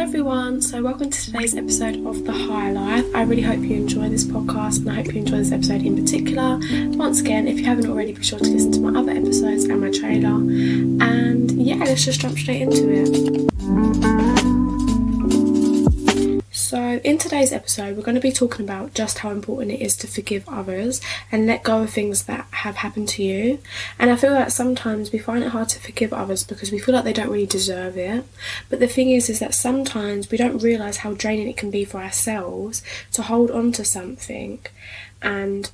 Hello, everyone. So, welcome to today's episode of The High Life. I really hope you enjoy this podcast and I hope you enjoy this episode in particular. Once again, if you haven't already, be sure to listen to my other episodes and my trailer. And yeah, let's just jump straight into it. Today's episode, we're going to be talking about just how important it is to forgive others and let go of things that have happened to you. And I feel that sometimes we find it hard to forgive others because we feel like they don't really deserve it. But the thing is, is that sometimes we don't realize how draining it can be for ourselves to hold on to something and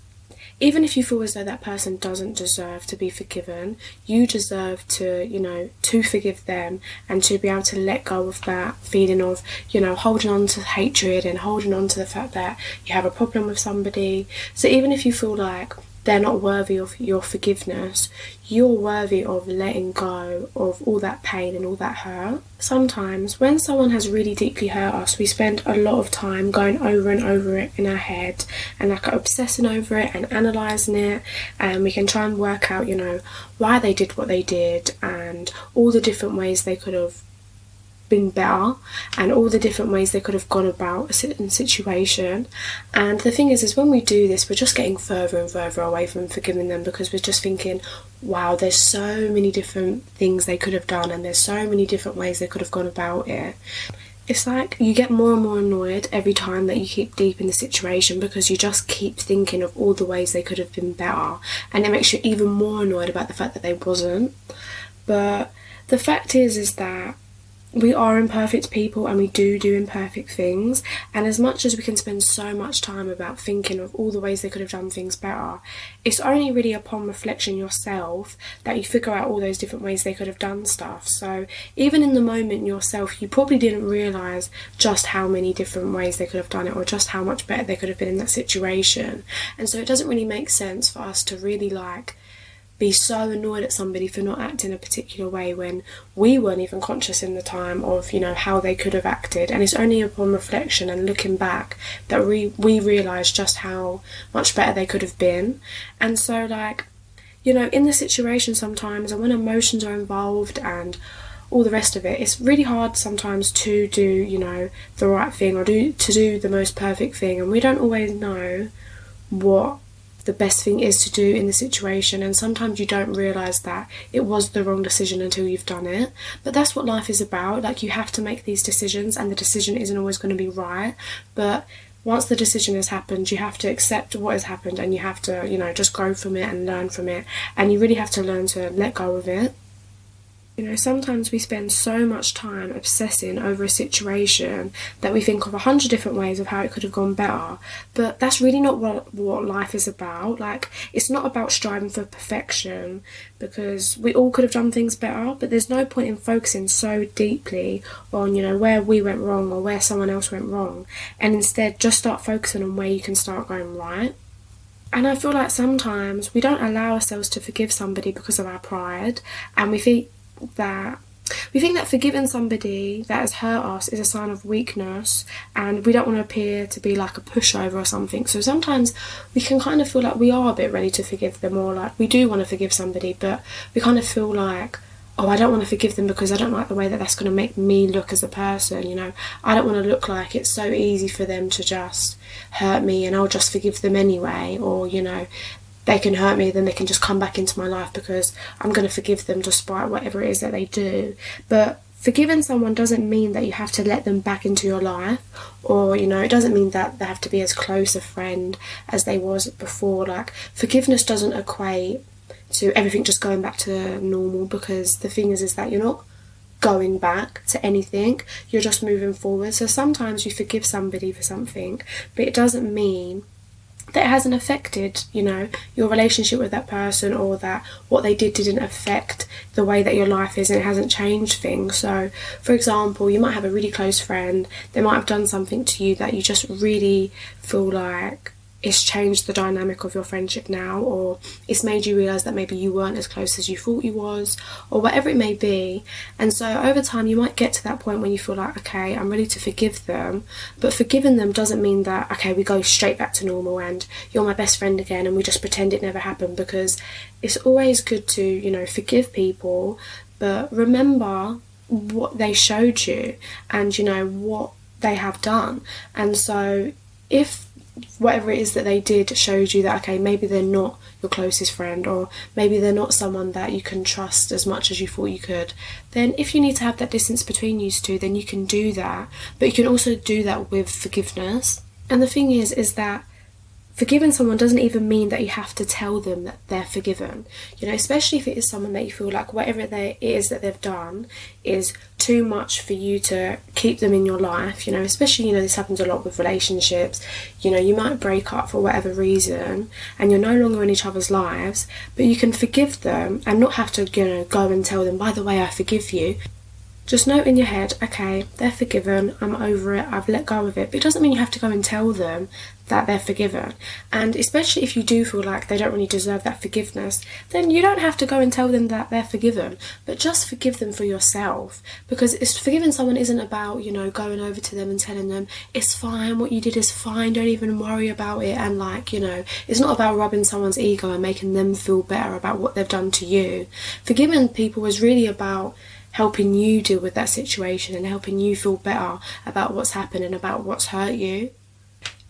even if you feel as though that person doesn't deserve to be forgiven, you deserve to, you know, to forgive them and to be able to let go of that feeling of, you know, holding on to hatred and holding on to the fact that you have a problem with somebody. So even if you feel like they're not worthy of your forgiveness, you're worthy of letting go of all that pain and all that hurt. Sometimes, when someone has really deeply hurt us, we spend a lot of time going over and over it in our head and like obsessing over it and analysing it, and we can try and work out, you know, why they did what they did and all the different ways they could have been better and all the different ways they could have gone about a certain situation. And the thing is, is when we do this, we're just getting further and further away from forgiving them because we're just thinking, wow, there's so many different things they could have done and there's so many different ways they could have gone about it. It's like you get more and more annoyed every time that you keep deep in the situation because you just keep thinking of all the ways they could have been better and it makes you even more annoyed about the fact that they wasn't. But the fact is is that we are imperfect people and we do do imperfect things and as much as we can spend so much time about thinking of all the ways they could have done things better it's only really upon reflection yourself that you figure out all those different ways they could have done stuff. So even in the moment yourself you probably didn't realize just how many different ways they could have done it or just how much better they could have been in that situation. And so it doesn't really make sense for us to really like be so annoyed at somebody for not acting a particular way when we weren't even conscious in the time of you know how they could have acted. And it's only upon reflection and looking back that we we realize just how much better they could have been. And so like you know in the situation sometimes and when emotions are involved and all the rest of it it's really hard sometimes to do you know the right thing or do to do the most perfect thing. And we don't always know what the best thing is to do in the situation and sometimes you don't realize that it was the wrong decision until you've done it. But that's what life is about. Like you have to make these decisions and the decision isn't always going to be right. But once the decision has happened you have to accept what has happened and you have to you know just grow from it and learn from it. And you really have to learn to let go of it you know, sometimes we spend so much time obsessing over a situation that we think of a hundred different ways of how it could have gone better. But that's really not what what life is about. Like, it's not about striving for perfection because we all could have done things better. But there's no point in focusing so deeply on you know where we went wrong or where someone else went wrong, and instead just start focusing on where you can start going right. And I feel like sometimes we don't allow ourselves to forgive somebody because of our pride, and we think that we think that forgiving somebody that has hurt us is a sign of weakness and we don't want to appear to be like a pushover or something. So sometimes we can kind of feel like we are a bit ready to forgive them or like we do want to forgive somebody, but we kind of feel like, oh, I don't want to forgive them because I don't like the way that that's going to make me look as a person. You know, I don't want to look like it's so easy for them to just hurt me and I'll just forgive them anyway. Or, you know, they can hurt me, then they can just come back into my life because I'm going to forgive them despite whatever it is that they do. But forgiving someone doesn't mean that you have to let them back into your life or you know it doesn't mean that they have to be as close a friend as they was before. Like forgiveness doesn't equate to everything just going back to normal because the thing is is that you're not going back to anything. You're just moving forward. So sometimes you forgive somebody for something but it doesn't mean that hasn't affected, you know, your relationship with that person or that what they did didn't affect the way that your life is and it hasn't changed things. So, for example, you might have a really close friend, they might have done something to you that you just really feel like it's changed the dynamic of your friendship now or it's made you realize that maybe you weren't as close as you thought you was or whatever it may be and so over time you might get to that point when you feel like okay i'm ready to forgive them but forgiving them doesn't mean that okay we go straight back to normal and you're my best friend again and we just pretend it never happened because it's always good to you know forgive people but remember what they showed you and you know what they have done. And so if whatever it is that they did showed you that okay maybe they're not your closest friend or maybe they're not someone that you can trust as much as you thought you could then if you need to have that distance between you two then you can do that. But you can also do that with forgiveness. And the thing is is that forgiving someone doesn't even mean that you have to tell them that they're forgiven. You know, especially if it is someone that you feel like whatever it is that they've done is too much for you to keep them in your life. You know, especially, you know, this happens a lot with relationships. You know, you might break up for whatever reason and you're no longer in each other's lives, but you can forgive them and not have to, you know, go and tell them, by the way, I forgive you. Just note in your head, okay, they're forgiven, I'm over it, I've let go of it. But it doesn't mean you have to go and tell them that they're forgiven. And especially if you do feel like they don't really deserve that forgiveness, then you don't have to go and tell them that they're forgiven, but just forgive them for yourself. Because it's forgiving someone isn't about, you know, going over to them and telling them it's fine, what you did is fine, don't even worry about it. And like, you know, it's not about rubbing someone's ego and making them feel better about what they've done to you. Forgiving people is really about helping you deal with that situation and helping you feel better about what's happened and about what's hurt you.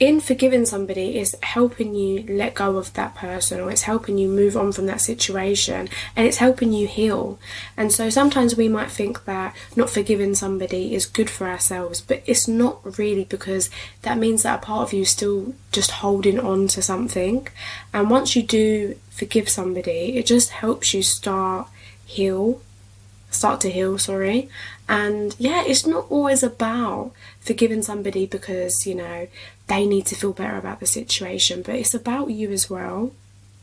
In forgiving somebody is helping you let go of that person or it's helping you move on from that situation and it's helping you heal. And so sometimes we might think that not forgiving somebody is good for ourselves, but it's not really because that means that a part of you is still just holding on to something. And once you do forgive somebody, it just helps you start heal start to heal, sorry. And yeah, it's not always about forgiving somebody because, you know, they need to feel better about the situation, but it's about you as well.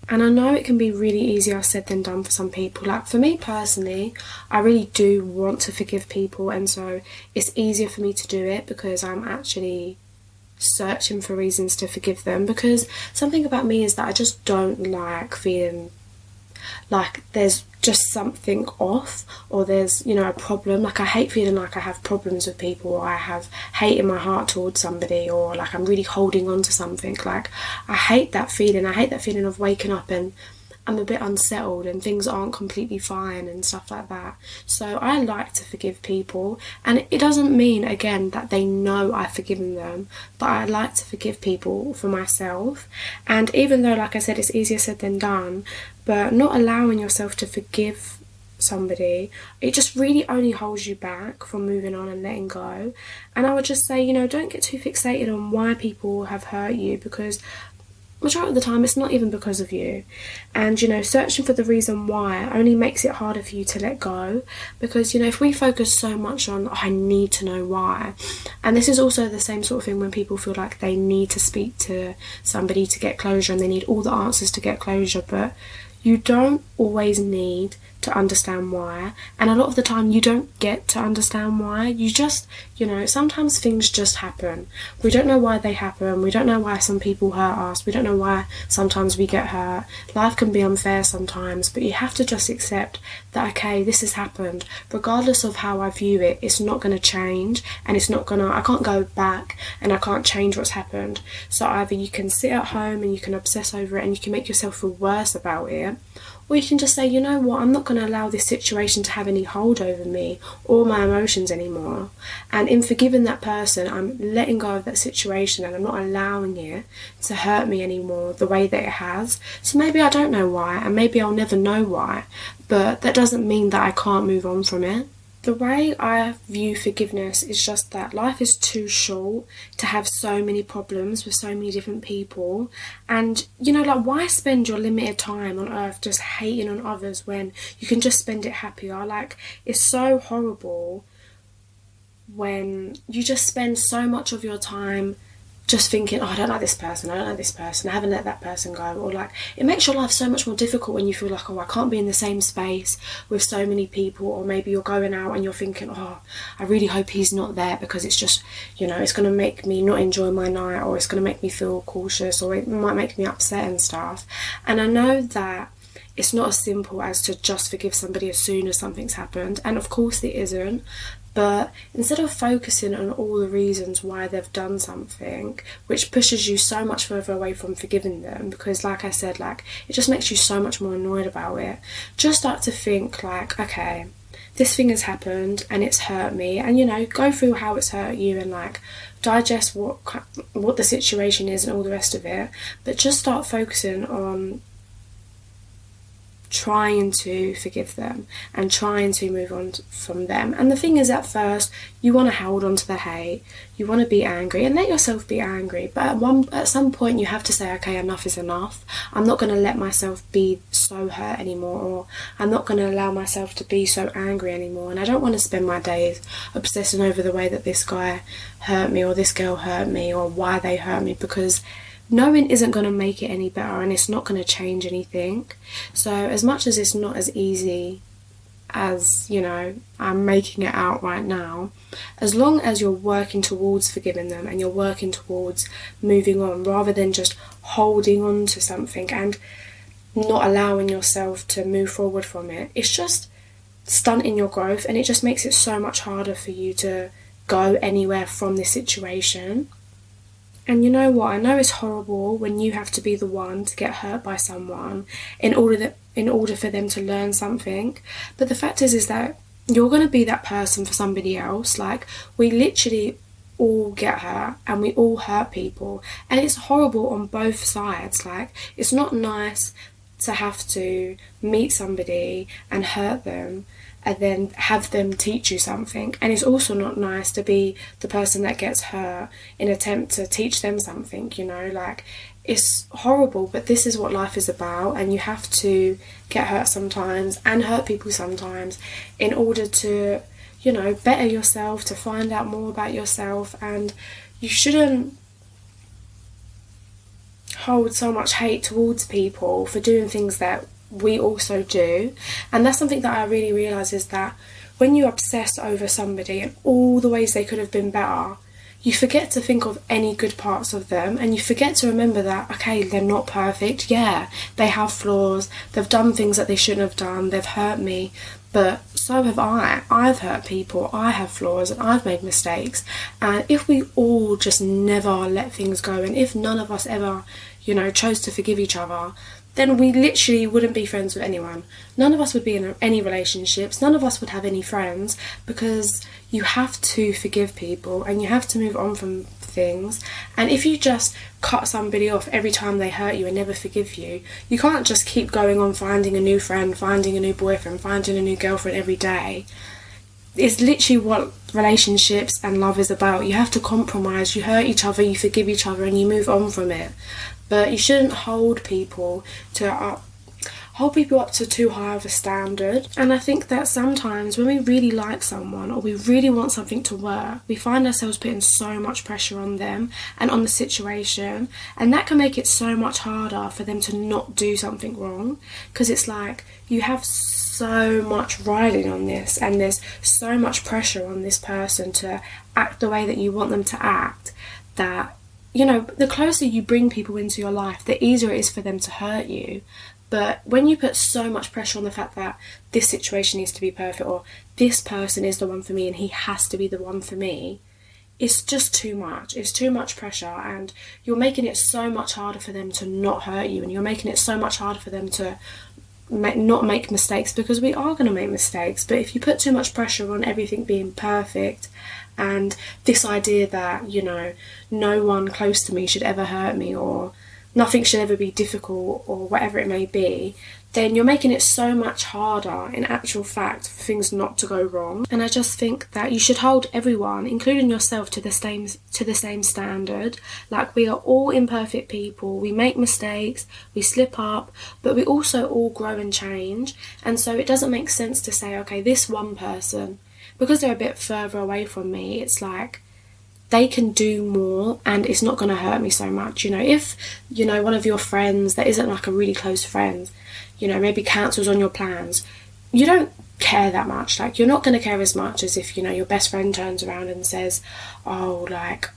And I know it can be really easier said than done for some people. Like for me personally, I really do want to forgive people, and so it's easier for me to do it because I'm actually searching for reasons to forgive them. Because something about me is that I just don't like feeling like there's just something off or there's you know a problem. Like i hate feeling like i have problems with people or i have hate in my heart towards somebody or like i'm really holding on to something. Like i hate that feeling. I hate that feeling of waking up and I'm a bit unsettled and things aren't completely fine and stuff like that. So I like to forgive people, and it doesn't mean again that they know I've forgiven them, but I like to forgive people for myself. And even though, like I said, it's easier said than done, but not allowing yourself to forgive somebody, it just really only holds you back from moving on and letting go. And I would just say, you know, don't get too fixated on why people have hurt you because majority of the time it's not even because of you. And you know searching for the reason why only makes it harder for you to let go. Because you know if we focus so much on oh, i need to know why and this is also the same sort of thing when people feel like they need to speak to somebody to get closure and they need all the answers to get closure but you don't always need to understand why. And a lot of the time, you don't get to understand why. You just, you know, sometimes things just happen. We don't know why they happen. We don't know why some people hurt us. We don't know why sometimes we get hurt. Life can be unfair sometimes, but you have to just accept that, okay, this has happened. Regardless of how I view it, it's not going to change and it's not going to, I can't go back and I can't change what's happened. So either you can sit at home and you can obsess over it and you can make yourself feel worse about it or you can just say, you know what, I'm not going to allow this situation to have any hold over me or my emotions anymore. And in forgiving that person, I'm letting go of that situation and I'm not allowing it to hurt me anymore the way that it has. So maybe I don't know why, and maybe I'll never know why, but that doesn't mean that I can't move on from it. The way I view forgiveness is just that life is too short to have so many problems with so many different people. And, you know, like, why spend your limited time on earth just hating on others when you can just spend it happier? Like, it's so horrible when you just spend so much of your time just thinking, oh, I don't like this person, I don't like this person, I haven't let that person go, or like it makes your life so much more difficult when you feel like, oh, I can't be in the same space with so many people, or maybe you're going out and you're thinking, oh, I really hope he's not there because it's just, you know, it's going to make me not enjoy my night, or it's going to make me feel cautious, or it might make me upset and stuff. And I know that it's not as simple as to just forgive somebody as soon as something's happened, and of course it isn't, but instead of focusing on all the reasons why they've done something, which pushes you so much further away from forgiving them, because like I said, like it just makes you so much more annoyed about it, just start to think like, okay, this thing has happened and it's hurt me. And you know go through how it's hurt you and like digest what what the situation is and all the rest of it. But just start focusing on trying to forgive them and trying to move on from them. And the thing is, at first, you want to hold on to the hate, you want to be angry, and let yourself be angry. But at one, at some point, you have to say, okay, enough is enough. I'm not going to let myself be so hurt anymore, or I'm not going to allow myself to be so angry anymore. And I don't want to spend my days obsessing over the way that this guy hurt me, or this girl hurt me, or why they hurt me, because knowing isn't going to make it any better and it's not going to change anything. So, as much as it's not as easy as you know, I'm making it out right now, as long as you're working towards forgiving them and you're working towards moving on rather than just holding on to something and not allowing yourself to move forward from it, it's just stunting your growth and it just makes it so much harder for you to go anywhere from this situation. And you know what? I know it's horrible when you have to be the one to get hurt by someone in order that in order for them to learn something. But the fact is is that you're going to be that person for somebody else. Like we literally all get hurt and we all hurt people and it's horrible on both sides. Like it's not nice to have to meet somebody and hurt them and then have them teach you something. And it's also not nice to be the person that gets hurt in attempt to teach them something, you know, like it's horrible, but this is what life is about, and you have to get hurt sometimes and hurt people sometimes in order to, you know, better yourself, to find out more about yourself, and you shouldn't hold so much hate towards people for doing things that we also do. And that's something that I really realise is that when you obsess over somebody and all the ways they could have been better, you forget to think of any good parts of them and you forget to remember that, okay, they're not perfect. Yeah, they have flaws, they've done things that they shouldn't have done, they've hurt me, but so have I. I've hurt people, I have flaws, and I've made mistakes. And if we all just never let things go, and if none of us ever, you know, chose to forgive each other, then we literally wouldn't be friends with anyone. None of us would be in any relationships, none of us would have any friends because you have to forgive people and you have to move on from things. And if you just cut somebody off every time they hurt you and never forgive you, you can't just keep going on finding a new friend, finding a new boyfriend, finding a new girlfriend every day. It's literally what relationships and love is about. You have to compromise, you hurt each other, you forgive each other, and you move on from it but you shouldn't hold people to up hold people up to too high of a standard. And I think that sometimes when we really like someone or we really want something to work, we find ourselves putting so much pressure on them and on the situation, and that can make it so much harder for them to not do something wrong because it's like you have so much riding on this, and there's so much pressure on this person to act the way that you want them to act that you know, the closer you bring people into your life, the easier it is for them to hurt you. But when you put so much pressure on the fact that this situation needs to be perfect or this person is the one for me and he has to be the one for me, it's just too much. It's too much pressure, and you're making it so much harder for them to not hurt you, and you're making it so much harder for them to not make mistakes because we are going to make mistakes. But if you put too much pressure on everything being perfect and this idea that you know no one close to me should ever hurt me or nothing should ever be difficult or whatever it may be then you're making it so much harder in actual fact for things not to go wrong. And i just think that you should hold everyone including yourself to the same to the same standard. Like we are all imperfect people. We make mistakes. We slip up. But we also all grow and change. And so it doesn't make sense to say okay this one person because they're a bit further away from me, it's like they can do more and it's not going to hurt me so much. You know, if, you know, one of your friends that isn't like a really close friend, you know, maybe cancels on your plans, you don't care that much. Like, you're not going to care as much as if, you know, your best friend turns around and says, oh, like,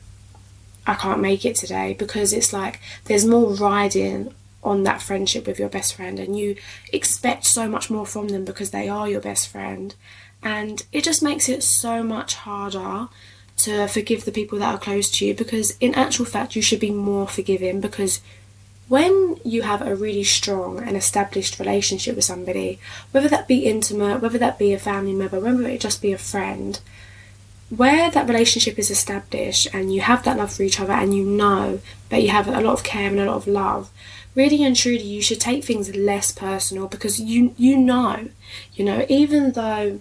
I can't make it today because it's like there's more riding on that friendship with your best friend and you expect so much more from them because they are your best friend and it just makes it so much harder to forgive the people that are close to you because in actual fact you should be more forgiving because when you have a really strong and established relationship with somebody, whether that be intimate, whether that be a family member, whether it just be a friend, where that relationship is established and you have that love for each other and you know that you have a lot of care and a lot of love, really and truly you should take things less personal because you you know, you know, even though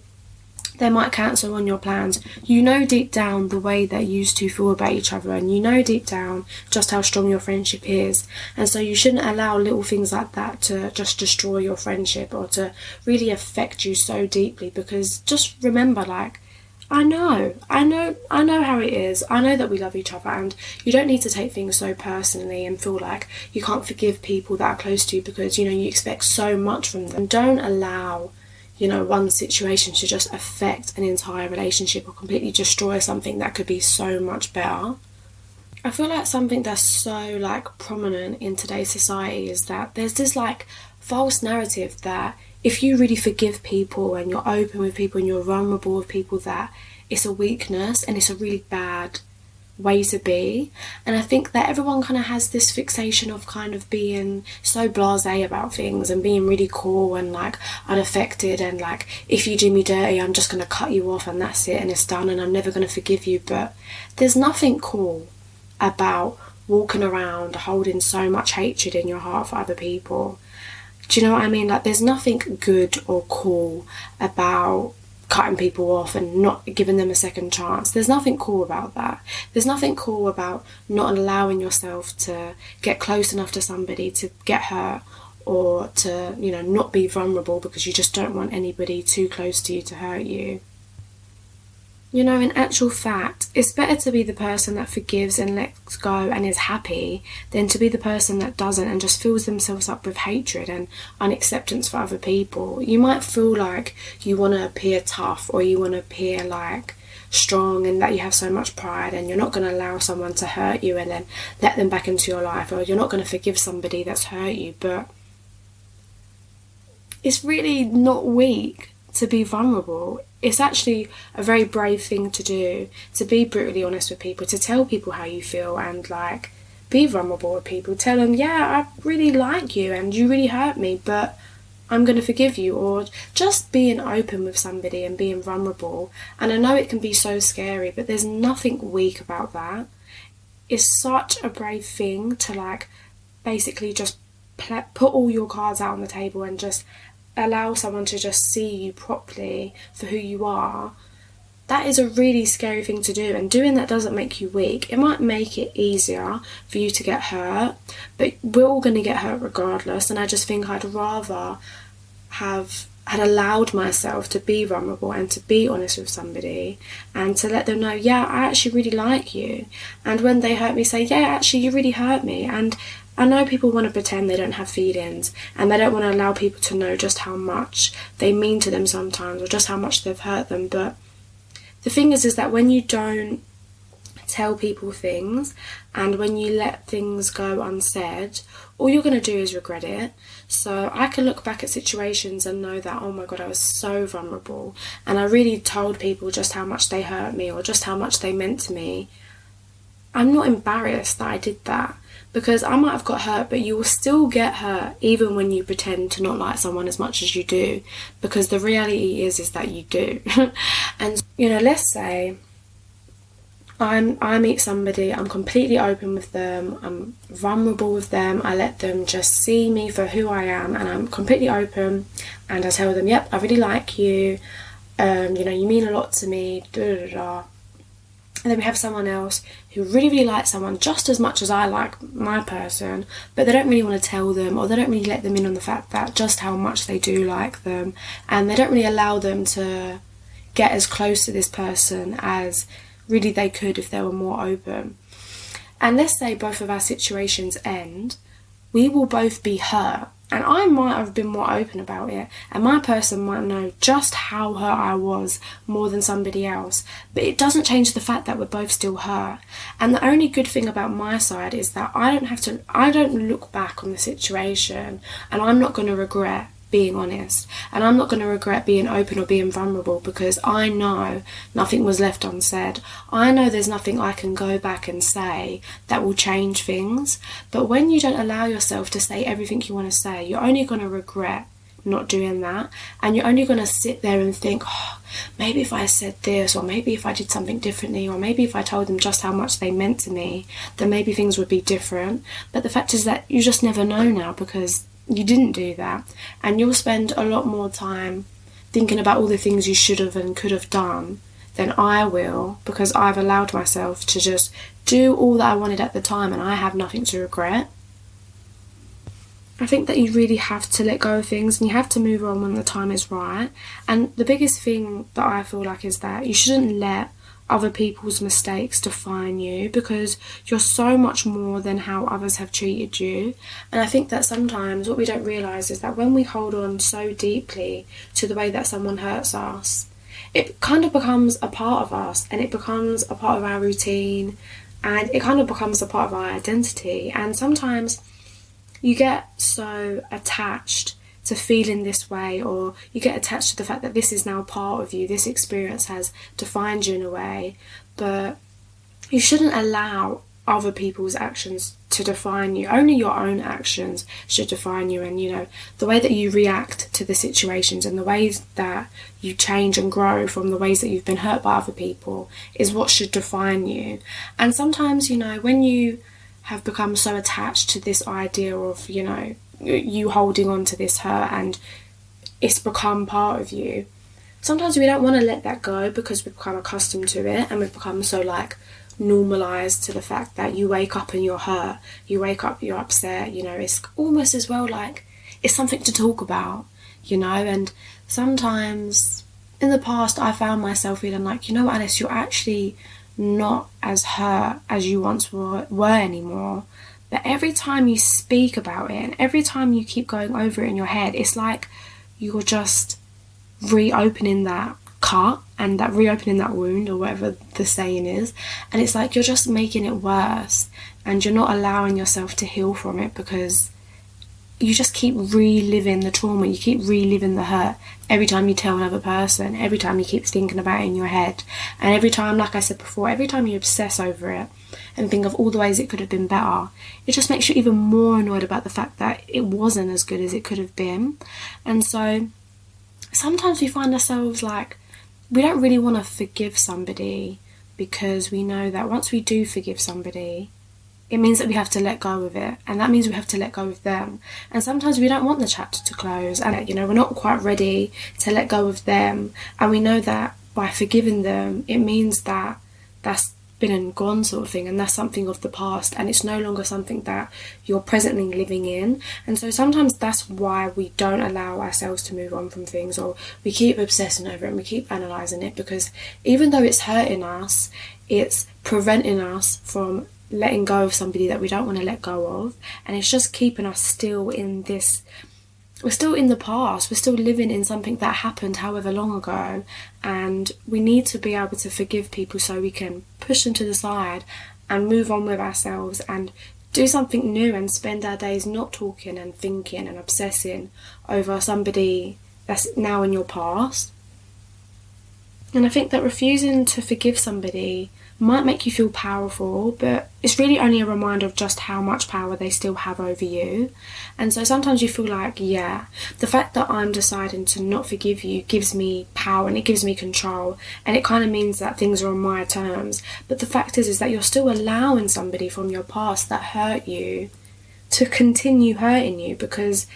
they might cancel on your plans. You know deep down the way that you to feel about each other, and you know deep down just how strong your friendship is. And so you shouldn't allow little things like that to just destroy your friendship or to really affect you so deeply. Because just remember, like, I know, I know, I know how it is. I know that we love each other, and you don't need to take things so personally and feel like you can't forgive people that are close to you because you know you expect so much from them. Don't allow you know, one situation to just affect an entire relationship or completely destroy something that could be so much better. I feel like something that's so like prominent in today's society is that there's this like false narrative that if you really forgive people and you're open with people and you're vulnerable with people that it's a weakness and it's a really bad way to be. And I think that everyone kind of has this fixation of kind of being so blase about things and being really cool and like unaffected and like if you do me dirty, I'm just going to cut you off and that's it and it's done and I'm never going to forgive you. But there's nothing cool about walking around holding so much hatred in your heart for other people. Do you know what I mean? Like, there's nothing good or cool about cutting people off and not giving them a second chance. There's nothing cool about that. There's nothing cool about not allowing yourself to get close enough to somebody to get hurt or to, you know, not be vulnerable because you just don't want anybody too close to you to hurt you. You know, in actual fact, it's better to be the person that forgives and lets go and is happy than to be the person that doesn't and just fills themselves up with hatred and unacceptance for other people. You might feel like you want to appear tough or you want to appear like strong and that you have so much pride and you're not going to allow someone to hurt you and then let them back into your life or you're not going to forgive somebody that's hurt you, but it's really not weak to be vulnerable. It's actually a very brave thing to do to be brutally honest with people, to tell people how you feel and like be vulnerable with people. Tell them, yeah, I really like you and you really hurt me, but I'm going to forgive you, or just being open with somebody and being vulnerable. And I know it can be so scary, but there's nothing weak about that. It's such a brave thing to like basically just put all your cards out on the table and just allow someone to just see you properly for who you are, that is a really scary thing to do. And doing that doesn't make you weak. It might make it easier for you to get hurt, but we're all going to get hurt regardless. And I just think I'd rather have had allowed myself to be vulnerable and to be honest with somebody and to let them know, yeah, I actually really like you. And when they hurt me, say, yeah, actually, you really hurt me. And I know people want to pretend they don't have feelings and they don't want to allow people to know just how much they mean to them sometimes or just how much they've hurt them. But the thing is, is that when you don't tell people things and when you let things go unsaid, all you're going to do is regret it. So I can look back at situations and know that, oh my god, I was so vulnerable and I really told people just how much they hurt me or just how much they meant to me. I'm not embarrassed that I did that because I might have got hurt, but you will still get hurt even when you pretend to not like someone as much as you do, because the reality is is that you do. and you know, let's say I'm I meet somebody, I'm completely open with them, I'm vulnerable with them, I let them just see me for who I am, and I'm completely open, and I tell them, yep, I really like you, um, you know, you mean a lot to me, da da da and then we have someone else who really, really like someone just as much as I like my person, but they don't really want to tell them or they don't really let them in on the fact that just how much they do like them, and they don't really allow them to get as close to this person as really they could if they were more open. And let's say both of our situations end, we will both be hurt and I might have been more open about it, and my person might know just how hurt I was more than somebody else, but it doesn't change the fact that we're both still hurt. And the only good thing about my side is that I don't have to, I don't look back on the situation, and I'm not going to regret being honest. And I'm not going to regret being open or being vulnerable because I know nothing was left unsaid. I know there's nothing I can go back and say that will change things. But when you don't allow yourself to say everything you want to say, you're only going to regret not doing that. And you're only going to sit there and think, oh, maybe if I said this, or maybe if I did something differently, or maybe if I told them just how much they meant to me, then maybe things would be different. But the fact is that you just never know now because you didn't do that. And you'll spend a lot more time thinking about all the things you should have and could have done than I will because I've allowed myself to just do all that I wanted at the time and I have nothing to regret. I think that you really have to let go of things and you have to move on when the time is right. And the biggest thing that I feel like is that you shouldn't let other people's mistakes define you because you're so much more than how others have treated you. And I think that sometimes what we don't realise is that when we hold on so deeply to the way that someone hurts us, it kind of becomes a part of us and it becomes a part of our routine and it kind of becomes a part of our identity. And sometimes you get so attached to feeling this way, or you get attached to the fact that this is now part of you, this experience has defined you in a way, but you shouldn't allow other people's actions to define you. Only your own actions should define you, and you know, the way that you react to the situations and the ways that you change and grow from the ways that you've been hurt by other people is what should define you. And sometimes, you know, when you have become so attached to this idea of, you know, you holding on to this hurt and it's become part of you. Sometimes we don't want to let that go because we've become accustomed to it and we've become so like normalized to the fact that you wake up and you're hurt, you wake up, you're upset, you know, it's almost as well like it's something to talk about, you know, and sometimes in the past I found myself feeling like, you know what, Alice, you're actually not as hurt as you once were, were anymore. But every time you speak about it and every time you keep going over it in your head, it's like you're just reopening that cut and that reopening that wound or whatever the saying is. And it's like you're just making it worse and you're not allowing yourself to heal from it because you just keep reliving the trauma, you keep reliving the hurt every time you tell another person, every time you keep thinking about it in your head, and every time, like I said before, every time you obsess over it and think of all the ways it could have been better, it just makes you even more annoyed about the fact that it wasn't as good as it could have been. And so sometimes we find ourselves like we don't really want to forgive somebody because we know that once we do forgive somebody, it means that we have to let go of it and that means we have to let go of them. And sometimes we don't want the chapter to close and you know we're not quite ready to let go of them. And we know that by forgiving them it means that that's been and gone sort of thing and that's something of the past and it's no longer something that you're presently living in. And so sometimes that's why we don't allow ourselves to move on from things or we keep obsessing over it and we keep analysing it because even though it's hurting us it's preventing us from letting go of somebody that we don't want to let go of and it's just keeping us still in this we're still in the past. We're still living in something that happened however long ago. And we need to be able to forgive people so we can push them to the side and move on with ourselves and do something new and spend our days not talking and thinking and obsessing over somebody that's now in your past. And i think that refusing to forgive somebody might make you feel powerful, but it's really only a reminder of just how much power they still have over you. And so sometimes you feel like, yeah, the fact that I'm deciding to not forgive you gives me power and it gives me control, and it kind of means that things are on my terms. But the fact is, is that you're still allowing somebody from your past that hurt you to continue hurting you because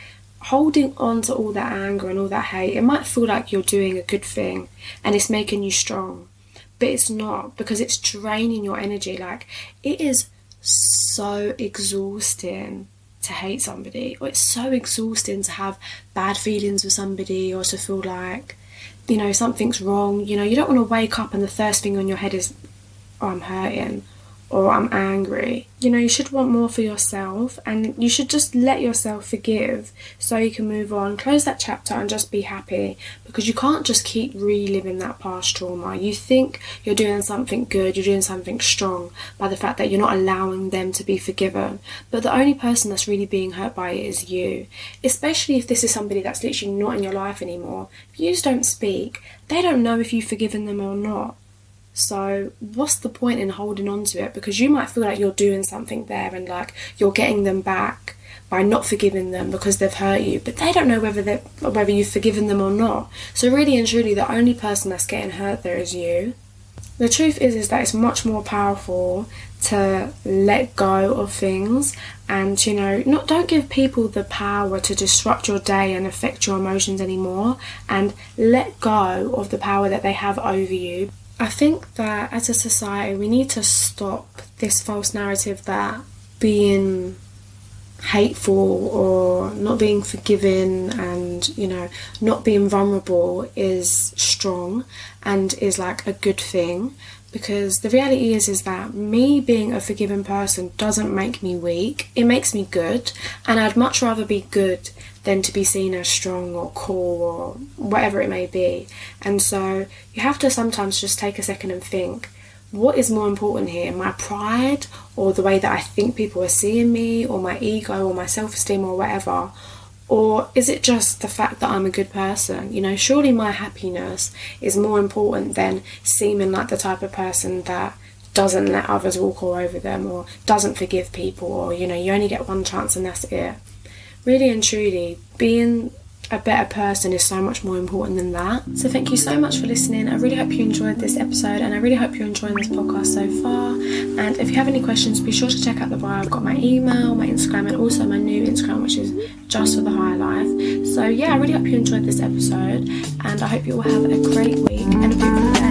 holding on to all that anger and all that hate, it might feel like you're doing a good thing and it's making you strong but it's not because it's draining your energy. Like, it is so exhausting to hate somebody, or it's so exhausting to have bad feelings with somebody, or to feel like, you know, something's wrong. You know, you don't want to wake up and the first thing on your head is, oh, I'm hurting, or I'm angry. You know, you should want more for yourself and you should just let yourself forgive so you can move on, close that chapter and just be happy because you can't just keep reliving that past trauma. You think you're doing something good, you're doing something strong by the fact that you're not allowing them to be forgiven. But the only person that's really being hurt by it is you. Especially if this is somebody that's literally not in your life anymore. If you just don't speak, they don't know if you've forgiven them or not. So, what's the point in holding on to it? Because you might feel like you're doing something there and like you're getting them back by not forgiving them because they've hurt you, but they don't know whether they whether you've forgiven them or not. So, really and truly, the only person that's getting hurt there is you. The truth is, is that it's much more powerful to let go of things and you know not don't give people the power to disrupt your day and affect your emotions anymore and let go of the power that they have over you I think that as a society, we need to stop this false narrative that being hateful or not being forgiving and you know not being vulnerable is strong and is like a good thing. Because the reality is is that me being a forgiving person doesn't make me weak. It makes me good. And i'd much rather be good than to be seen as strong or cool or whatever it may be and so you have to sometimes just take a second and think what is more important here my pride or the way that i think people are seeing me or my ego or my self-esteem or whatever or is it just the fact that I'm a good person? You know, surely my happiness is more important than seeming like the type of person that doesn't let others walk all over them or doesn't forgive people or, you know, you only get one chance and that's it. Really and truly, being a better person is so much more important than that. So, thank you so much for listening. I really hope you enjoyed this episode and I really hope you're enjoying this podcast so far. And if you have any questions, be sure to check out the bio. I've got my email, my Instagram, and also my new Instagram, which is just for the higher life. So, yeah, I really hope you enjoyed this episode and I hope you all have a great week and a beautiful